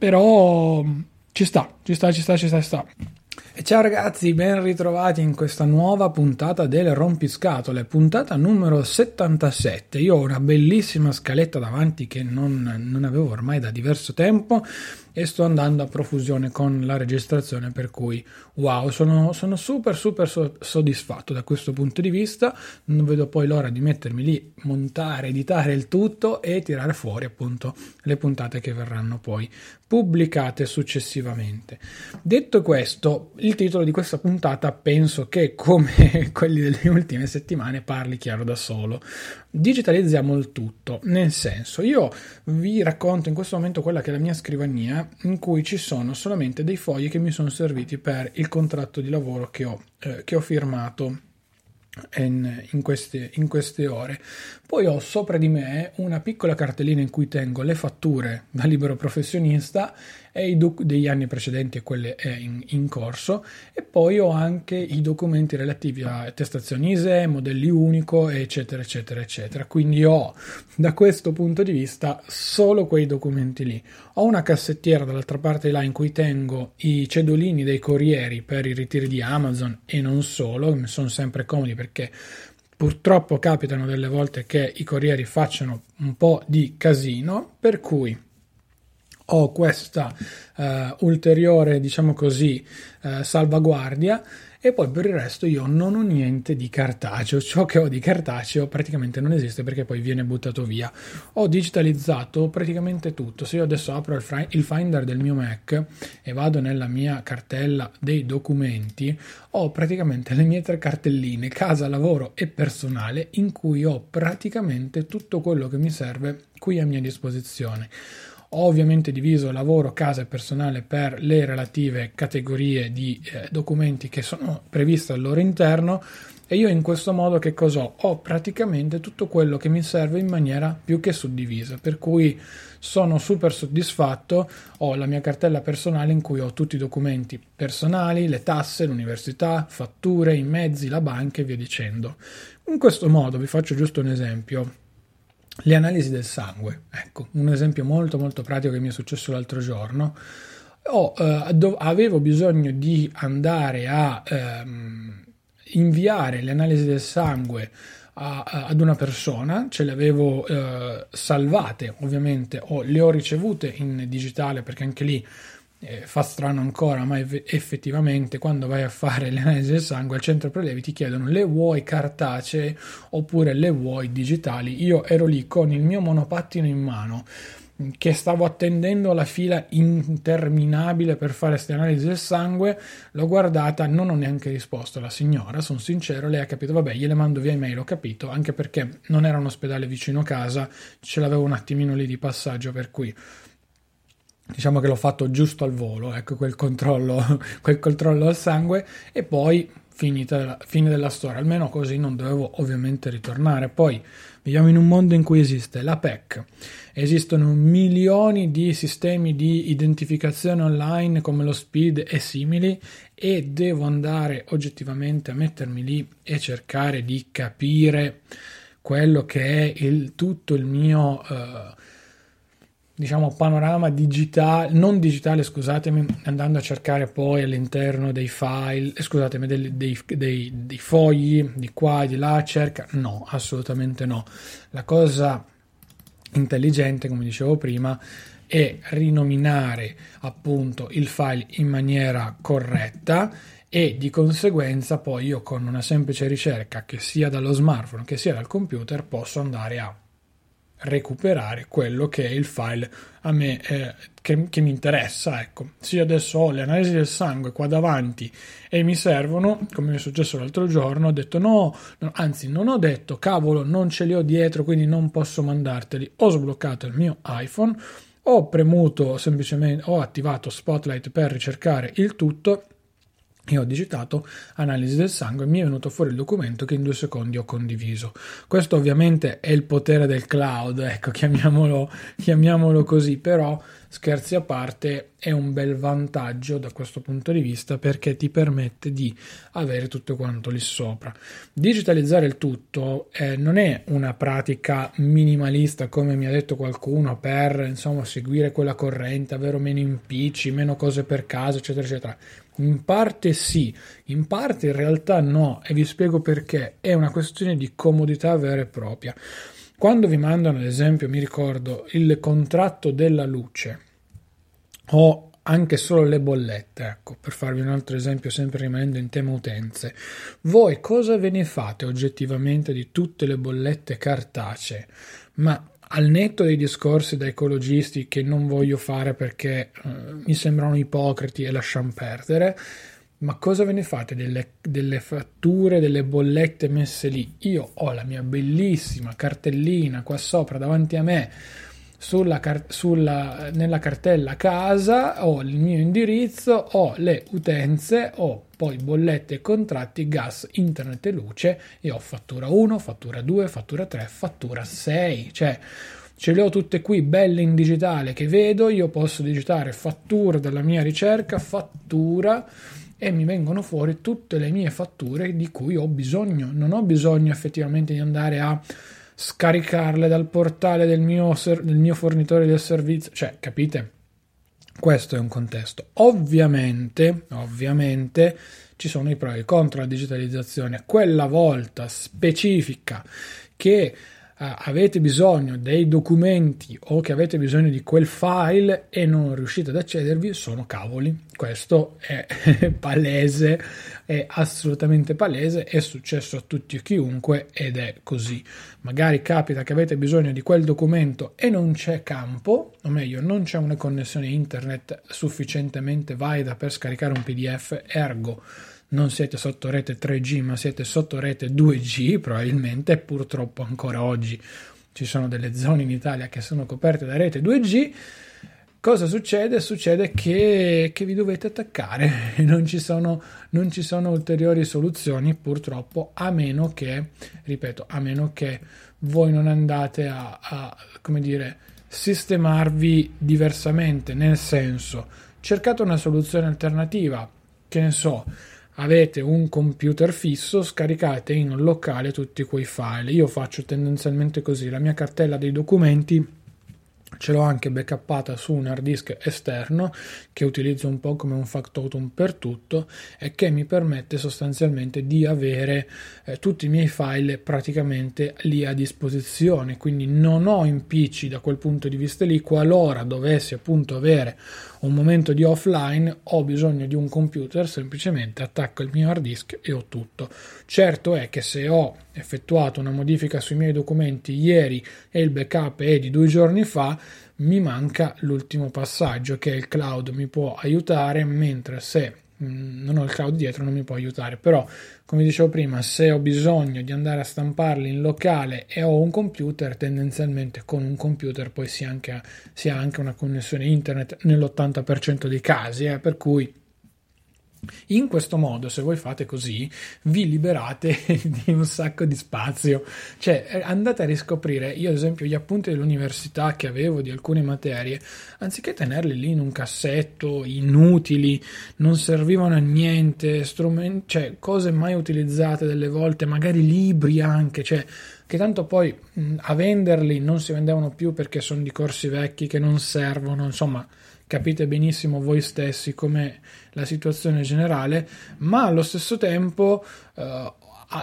Però ci sta, ci sta, ci sta, ci sta, ci sta. E ciao ragazzi, ben ritrovati in questa nuova puntata del Rompiscatole, puntata numero 77. Io ho una bellissima scaletta davanti che non, non avevo ormai da diverso tempo e sto andando a profusione con la registrazione per cui wow sono, sono super super so- soddisfatto da questo punto di vista. Non vedo poi l'ora di mettermi lì montare editare il tutto e tirare fuori appunto le puntate che verranno poi pubblicate successivamente. Detto questo il titolo di questa puntata penso che come quelli delle ultime settimane parli chiaro da solo digitalizziamo il tutto nel senso io vi racconto in questo momento quella che è la mia scrivania in cui ci sono solamente dei fogli che mi sono serviti per il contratto di lavoro che ho, eh, che ho firmato in, in, queste, in, queste, ore. Poi ho sopra di me una piccola cartellina in cui tengo le fatture da libero professionista e i doc- degli anni precedenti e quelle in, in, corso. E poi ho anche i documenti relativi a attestazioni ISE, modelli unico eccetera eccetera eccetera. Quindi ho da questo punto di vista solo quei documenti lì. Ho una cassettiera dall'altra parte là in cui tengo i cedolini dei corrieri per i ritiri di Amazon e non solo mi sono sempre comodi perché purtroppo capitano delle volte che i corrieri facciano un po' di casino per cui ho questa uh, ulteriore, diciamo così, uh, salvaguardia e poi per il resto io non ho niente di cartaceo, ciò che ho di cartaceo praticamente non esiste perché poi viene buttato via. Ho digitalizzato praticamente tutto, se io adesso apro il, fri- il Finder del mio Mac e vado nella mia cartella dei documenti, ho praticamente le mie tre cartelline, casa, lavoro e personale, in cui ho praticamente tutto quello che mi serve qui a mia disposizione. Ho ovviamente diviso lavoro, casa e personale per le relative categorie di eh, documenti che sono previste al loro interno e io in questo modo che cosa ho? Ho praticamente tutto quello che mi serve in maniera più che suddivisa, per cui sono super soddisfatto, ho la mia cartella personale in cui ho tutti i documenti personali, le tasse, l'università, fatture, i mezzi, la banca e via dicendo. In questo modo vi faccio giusto un esempio le analisi del sangue, ecco, un esempio molto molto pratico che mi è successo l'altro giorno. Oh, eh, dov- avevo bisogno di andare a ehm, inviare le analisi del sangue a, a, ad una persona, ce le avevo eh, salvate ovviamente, o le ho ricevute in digitale perché anche lì eh, fa strano ancora, ma effettivamente quando vai a fare le analisi del sangue al centro prelevi ti chiedono le vuoi cartacee oppure le vuoi digitali. Io ero lì con il mio monopattino in mano che stavo attendendo la fila interminabile per fare queste analisi del sangue, l'ho guardata, non ho neanche risposto alla signora, sono sincero, lei ha capito, vabbè, gliele mando via email, ho capito, anche perché non era un ospedale vicino a casa, ce l'avevo un attimino lì di passaggio, per cui diciamo che l'ho fatto giusto al volo, ecco quel controllo, quel controllo al sangue. E poi finita, fine della storia, almeno così non dovevo ovviamente ritornare. Poi viviamo in un mondo in cui esiste la PEC, esistono milioni di sistemi di identificazione online come lo SPID e simili e devo andare oggettivamente a mettermi lì e cercare di capire quello che è il, tutto il mio... Uh, diciamo panorama digitale, non digitale, scusatemi, andando a cercare poi all'interno dei file, eh, scusatemi, dei, dei, dei, dei fogli di qua e di là, cerca, no, assolutamente no. La cosa intelligente, come dicevo prima, è rinominare appunto il file in maniera corretta e di conseguenza poi io con una semplice ricerca che sia dallo smartphone che sia dal computer posso andare a recuperare quello che è il file a me eh, che, che, mi interessa ecco. Se io adesso ho le analisi del sangue qua davanti e mi servono come mi è successo l'altro giorno ho detto no, no anzi non ho detto cavolo non ce li ho dietro quindi non posso mandarteli. Ho sbloccato il mio iPhone ho premuto semplicemente ho attivato Spotlight per ricercare il tutto e ho digitato analisi del sangue e mi è venuto fuori il documento che in due secondi ho condiviso. Questo ovviamente è il potere del cloud, ecco, chiamiamolo, chiamiamolo così, però scherzi a parte è un bel vantaggio da questo punto di vista perché ti permette di avere tutto quanto lì sopra. Digitalizzare il tutto eh, non è una pratica minimalista come mi ha detto qualcuno per insomma seguire quella corrente, avere meno impicci, meno cose per casa, eccetera, eccetera in parte sì, in parte in realtà no, e vi spiego perché. È una questione di comodità vera e propria. Quando vi mandano, ad esempio, mi ricordo il contratto della luce o anche solo le bollette, ecco, per farvi un altro esempio, sempre rimanendo in tema utenze, voi cosa ve ne fate oggettivamente di tutte le bollette cartacee? Ma al netto dei discorsi da ecologisti che non voglio fare perché uh, mi sembrano ipocriti e lasciamo perdere, ma cosa ve ne fate delle, delle, fatture, delle bollette messe lì? Io ho la mia bellissima cartellina qua sopra davanti a me sulla, sulla, nella cartella casa, ho il mio indirizzo, ho le utenze, ho poi bollette e contratti, gas, internet e luce e ho fattura 1, fattura 2, fattura 3, fattura 6, cioè ce le ho tutte qui belle in digitale che vedo, io posso digitare fattura della mia ricerca, fattura e mi vengono fuori tutte le mie fatture di cui ho bisogno. Non ho bisogno effettivamente di andare a scaricarle dal portale del mio, ser- del mio fornitore del servizio. Cioè, capite? Questo è un contesto. Ovviamente, ovviamente ci sono i pro e i contro la digitalizzazione. Quella volta specifica che avete bisogno dei documenti o che avete bisogno di quel file e non riuscite ad accedervi, sono cavoli. Questo è palese, è assolutamente palese, è successo a tutti e chiunque ed è così. Magari capita che avete bisogno di quel documento e non c'è campo, o meglio, non c'è una connessione internet sufficientemente valida per scaricare un PDF, ergo non siete sotto rete 3G ma siete sotto rete 2G probabilmente purtroppo ancora oggi ci sono delle zone in Italia che sono coperte da rete 2G cosa succede? Succede che, che vi dovete attaccare non ci, sono, non ci sono ulteriori soluzioni purtroppo a meno che ripeto a meno che voi non andate a, a come dire sistemarvi diversamente nel senso cercate una soluzione alternativa che ne so avete un computer fisso, scaricate in locale tutti quei file. Io faccio tendenzialmente così, la mia cartella dei documenti ce l'ho anche backuppata su un hard disk esterno che utilizzo un po' come un factotum per tutto e che mi permette sostanzialmente di avere eh, tutti i miei file praticamente lì a disposizione. Quindi non ho impicci da quel punto di vista lì. Qualora dovessi appunto avere un momento di offline ho bisogno di un computer semplicemente attacco il mio hard disk e ho tutto. Certo è che se ho effettuato una modifica sui miei documenti ieri e il backup è di due giorni fa, mi manca l'ultimo passaggio che il cloud mi può aiutare, mentre se mm, non ho il cloud dietro non mi può aiutare. Però come dicevo prima se ho bisogno di andare a stamparli in locale e ho un computer tendenzialmente con un computer poi si anche, ha anche una connessione internet nell'80% dei casi eh, per cui in questo modo, se voi fate così, vi liberate di un sacco di spazio. Cioè, eh, andate a riscoprire, io ad esempio, gli appunti dell'università che avevo di alcune materie, anziché tenerli lì in un cassetto, inutili, non servivano a niente, strumenti, cioè, cose mai utilizzate delle volte, magari libri anche, cioè, che tanto poi mh, a venderli non si vendevano più perché sono di corsi vecchi che non servono, insomma capite benissimo voi stessi com'è la situazione generale, ma allo stesso tempo eh,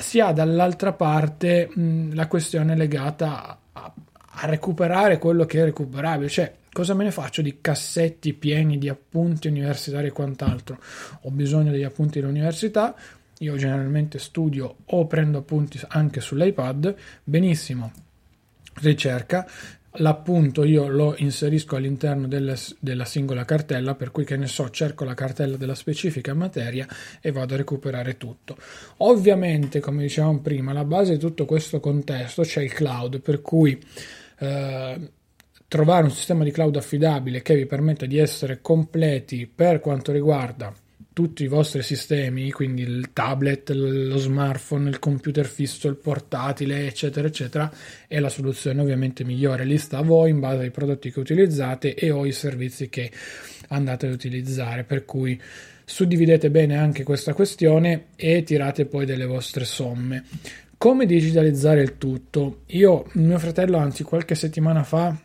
si ha dall'altra parte mh, la questione legata a, a recuperare quello che è recuperabile, cioè cosa me ne faccio di cassetti pieni di appunti universitari e quant'altro? Ho bisogno degli appunti dell'università, io generalmente studio o prendo appunti anche sull'iPad, benissimo, ricerca, l'appunto io lo inserisco all'interno delle, della singola cartella, per cui che ne so, cerco la cartella della specifica materia e vado a recuperare tutto. Ovviamente, come dicevamo prima, alla base di tutto questo contesto c'è il cloud, per cui eh, trovare un sistema di cloud affidabile che vi permetta di essere completi per quanto riguarda tutti i vostri sistemi, quindi il tablet, lo smartphone, il computer fisso, il portatile, eccetera, eccetera, è la soluzione ovviamente migliore. Lì sta a voi in base ai prodotti che utilizzate e o i servizi che andate ad utilizzare. Per cui suddividete bene anche questa questione e tirate poi delle vostre somme. Come digitalizzare il tutto? Io, mio fratello, anzi, qualche settimana fa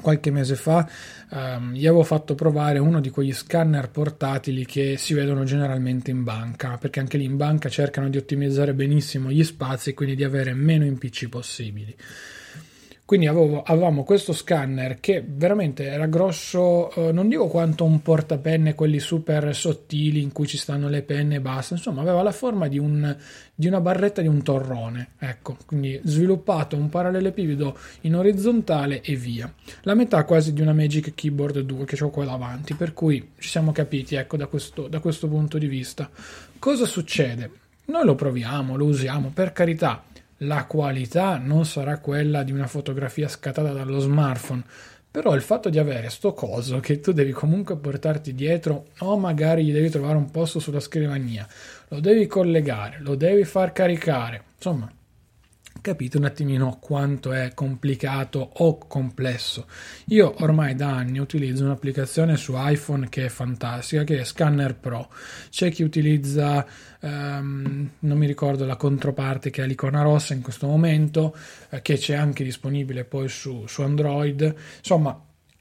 qualche mese fa um, gli avevo fatto provare uno di quegli scanner portatili che si vedono generalmente in banca, perché anche lì in banca cercano di ottimizzare benissimo gli spazi e quindi di avere meno impicci possibili. Quindi avevo, avevamo questo scanner che veramente era grosso, eh, non dico quanto un portapenne, quelli super sottili in cui ci stanno le penne e basta, insomma aveva la forma di, un, di una barretta di un torrone, ecco, quindi sviluppato un parallelepipedo in orizzontale e via. La metà quasi di una Magic Keyboard 2 che ho qua davanti, per cui ci siamo capiti, ecco, da questo, da questo punto di vista. Cosa succede? Noi lo proviamo, lo usiamo, per carità la qualità non sarà quella di una fotografia scattata dallo smartphone, però il fatto di avere sto coso che tu devi comunque portarti dietro o magari gli devi trovare un posto sulla scrivania, lo devi collegare, lo devi far caricare, insomma capite un attimino quanto è complicato o complesso. Io ormai da anni utilizzo un'applicazione su iPhone che è fantastica, che è Scanner Pro. C'è chi utilizza, um, non mi ricordo la controparte che è l'icona rossa in questo momento, eh, che c'è anche disponibile poi su, su Android. Insomma,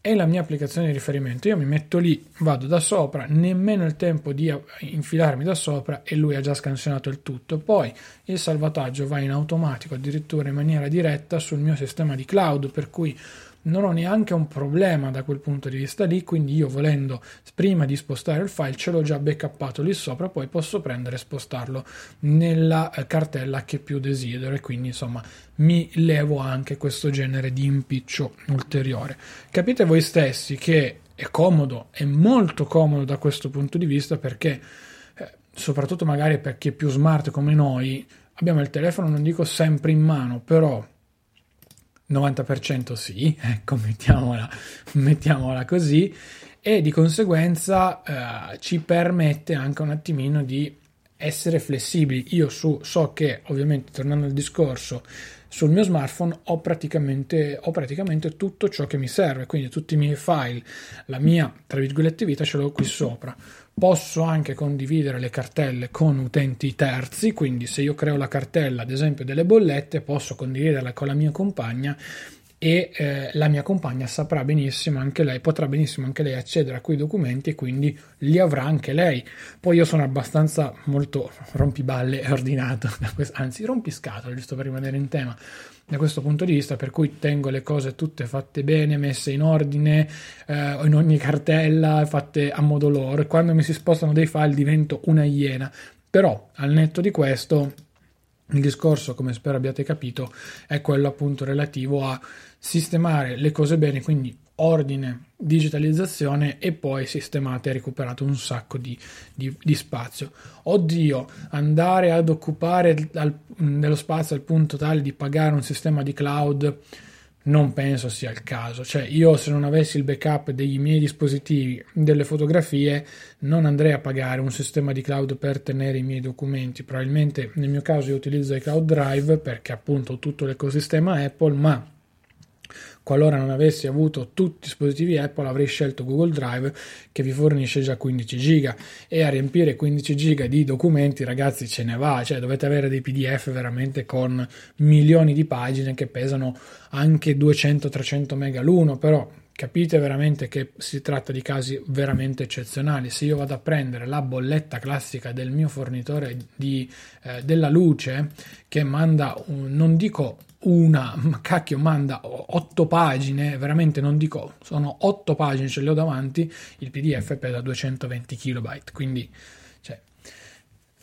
è la mia applicazione di riferimento. Io mi metto lì, vado da sopra, nemmeno il tempo di infilarmi da sopra e lui ha già scansionato il tutto. Poi il salvataggio va in automatico, addirittura in maniera diretta sul mio sistema di cloud, per cui non ho neanche un problema da quel punto di vista lì, quindi io volendo prima di spostare il file ce l'ho già backuppato lì sopra, poi posso prendere e spostarlo nella eh, cartella che più desidero e quindi insomma mi levo anche questo genere di impiccio ulteriore. Capite voi stessi che è comodo, è molto comodo da questo punto di vista perché eh, soprattutto magari per chi è più smart come noi, abbiamo il telefono non dico sempre in mano, però 90% sì, ecco, mettiamola, mettiamola così, e di conseguenza eh, ci permette anche un attimino di essere flessibili. Io su, so che, ovviamente, tornando al discorso, sul mio smartphone ho praticamente, ho praticamente tutto ciò che mi serve, quindi tutti i miei file, la mia, tra virgolette, vita ce l'ho qui sopra. Posso anche condividere le cartelle con utenti terzi, quindi se io creo la cartella, ad esempio delle bollette, posso condividerla con la mia compagna e eh, la mia compagna saprà benissimo anche lei, potrà benissimo anche lei accedere a quei documenti e quindi li avrà anche lei. Poi io sono abbastanza molto rompiballe e ordinato, anzi rompiscatole, giusto per rimanere in tema da questo punto di vista, per cui tengo le cose tutte fatte bene, messe in ordine, eh, in ogni cartella, fatte a modo loro. Quando mi si spostano dei file divento una iena. Però, al netto di questo, il discorso, come spero abbiate capito, è quello appunto relativo a sistemare le cose bene, quindi ordine, digitalizzazione e poi sistemate e recuperato un sacco di, di, di, spazio. Oddio, andare ad occupare al, dello spazio al punto tale di pagare un sistema di cloud non penso sia il caso. Cioè, io se non avessi il backup dei miei dispositivi, delle fotografie, non andrei a pagare un sistema di cloud per tenere i miei documenti. Probabilmente nel mio caso io utilizzo i cloud drive perché appunto tutto l'ecosistema Apple, ma qualora non avessi avuto tutti i dispositivi Apple avrei scelto Google Drive che vi fornisce già 15 giga e a riempire 15 giga di documenti ragazzi ce ne va, cioè dovete avere dei PDF veramente con milioni di pagine che pesano anche 200-300 mega l'uno, però capite veramente che si tratta di casi veramente eccezionali. Se io vado a prendere la bolletta classica del mio fornitore di, eh, della luce che manda, un, non dico una, cacchio, manda otto pagine, veramente non dico, sono otto pagine, ce le ho davanti, il PDF pesa 220 kilobyte, quindi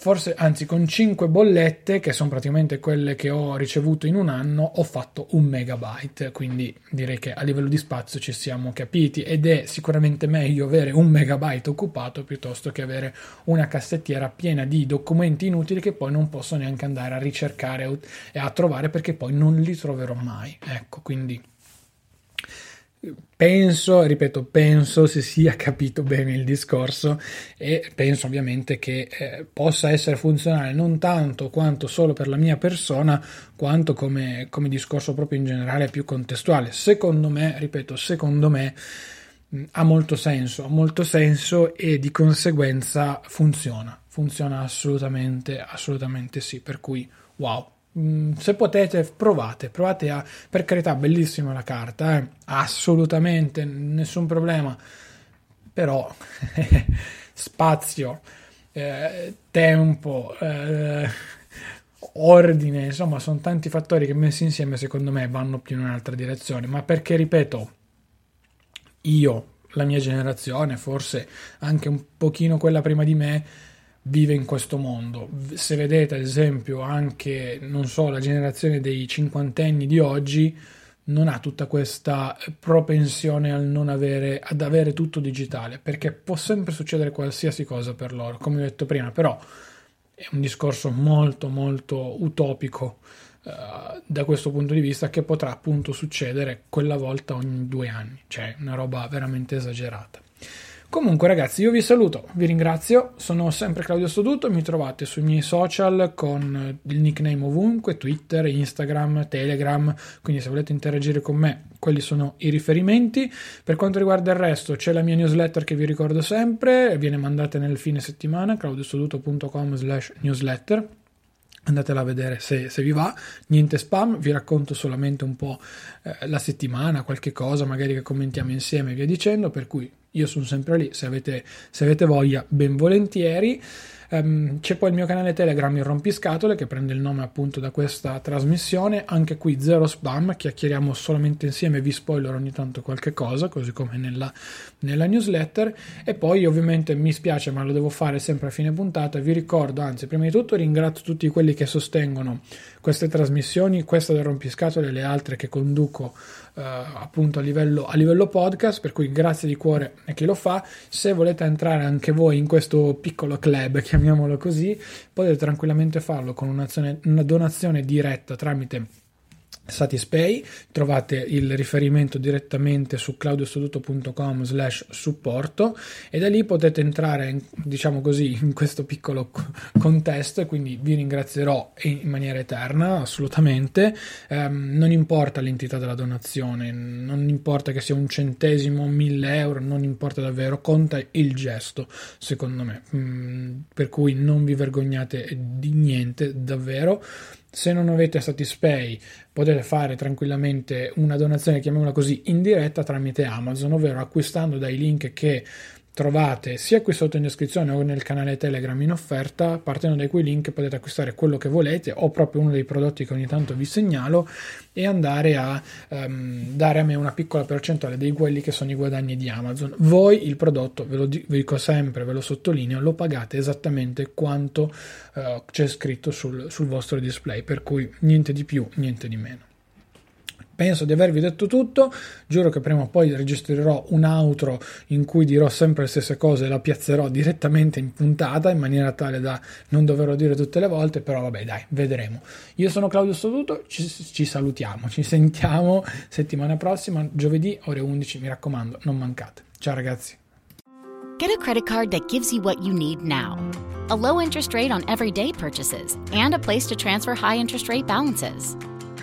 forse anzi con 5 bollette che sono praticamente quelle che ho ricevuto in un anno ho fatto un megabyte. Quindi direi che a livello di spazio ci siamo capiti. Ed è sicuramente meglio avere un megabyte occupato piuttosto che avere una cassettiera piena di documenti inutili che poi non posso neanche andare a ricercare e a trovare perché poi non li troverò mai. Ecco quindi Penso, ripeto, penso si sia capito bene il discorso e penso ovviamente che eh, possa essere funzionale non tanto quanto solo per la mia persona, quanto come, come discorso proprio in generale più contestuale. Secondo me, ripeto, secondo me mh, ha molto senso, ha molto senso e di conseguenza funziona, funziona assolutamente, assolutamente sì, per cui wow, Mm, se potete provate, provate a, per carità, bellissima la carta, eh? assolutamente nessun problema, però spazio, eh, tempo, eh, ordine, insomma, sono tanti fattori che messi insieme secondo me vanno più in un'altra direzione, ma perché ripeto, io, la mia generazione, forse anche un pochino quella prima di me, vive in questo mondo. Se vedete ad esempio anche, non so, la generazione dei cinquantenni di oggi non ha tutta questa propensione al non avere, ad avere tutto digitale, perché può sempre succedere qualsiasi cosa per loro, come ho detto prima, però è un discorso molto molto utopico uh, da questo punto di vista che potrà appunto succedere quella volta ogni due anni, cioè una roba veramente esagerata. Comunque ragazzi io vi saluto, vi ringrazio, sono sempre Claudio Stoduto, mi trovate sui miei social con il nickname ovunque, Twitter, Instagram, Telegram, quindi se volete interagire con me quelli sono i riferimenti. Per quanto riguarda il resto c'è la mia newsletter che vi ricordo sempre, viene mandata nel fine settimana, claudiostoduto.com slash newsletter andatela a vedere se, se, vi va, niente spam, vi racconto solamente un po' eh, la settimana, qualche cosa magari che commentiamo insieme e via dicendo, per cui io sono sempre lì, se avete, se avete voglia, ben volentieri. Um, c'è poi il mio canale Telegram Il Rompiscatole che prende il nome appunto da questa trasmissione, anche qui zero spam, chiacchieriamo solamente insieme, vi spoiler ogni tanto qualche cosa, così come nella, nella newsletter. E poi ovviamente mi spiace ma lo devo fare sempre a fine puntata, vi ricordo, anzi prima di tutto ringrazio tutti quelli che sostengono queste trasmissioni, questa del Rompiscatole e le altre che conduco Uh, appunto a livello, a livello, podcast, per cui grazie di cuore a chi lo fa. Se volete entrare anche voi in questo piccolo club, chiamiamolo così, potete tranquillamente farlo con una donazione diretta tramite Satispay, trovate il riferimento direttamente su claudiostoduto.com slash supporto. E da lì potete entrare diciamo così in questo piccolo contesto. E quindi vi ringrazierò in maniera eterna assolutamente. Um, non importa l'entità della donazione non importa che sia un centesimo mille euro non importa davvero conta il gesto secondo me. Mm, per cui non vi vergognate di niente davvero se non avete Satispay potete fare tranquillamente una donazione, chiamiamola così, indiretta tramite Amazon, ovvero acquistando dai link che trovate sia qui sotto in descrizione o nel canale Telegram in offerta, partendo da quei link potete acquistare quello che volete o proprio uno dei prodotti che ogni tanto vi segnalo e andare a um, dare a me una piccola percentuale di quelli che sono i guadagni di Amazon. Voi il prodotto, ve lo dico sempre, ve lo sottolineo, lo pagate esattamente quanto uh, c'è scritto sul, sul vostro display, per cui niente di più, niente di meno. Penso di avervi detto tutto, giuro che prima o poi registrerò un outro in cui dirò sempre le stesse cose e la piazzerò direttamente in puntata in maniera tale da non doverlo dire tutte le volte, però vabbè dai, vedremo. Io sono Claudio Stoduto, ci, ci salutiamo, ci sentiamo settimana prossima, giovedì ore 11, mi raccomando, non mancate. Ciao ragazzi. Get a credit card that gives you what you need now. A low interest rate on everyday purchases and a place to transfer high interest rate balances.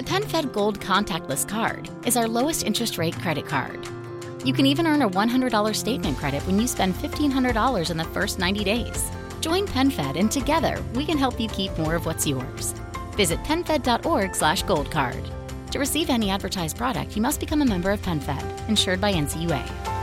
The PenFed Gold Contactless Card is our lowest interest rate credit card. You can even earn a $100 statement credit when you spend $1,500 in the first 90 days. Join PenFed and together we can help you keep more of what's yours. Visit penfed.org slash goldcard. To receive any advertised product, you must become a member of PenFed, insured by NCUA.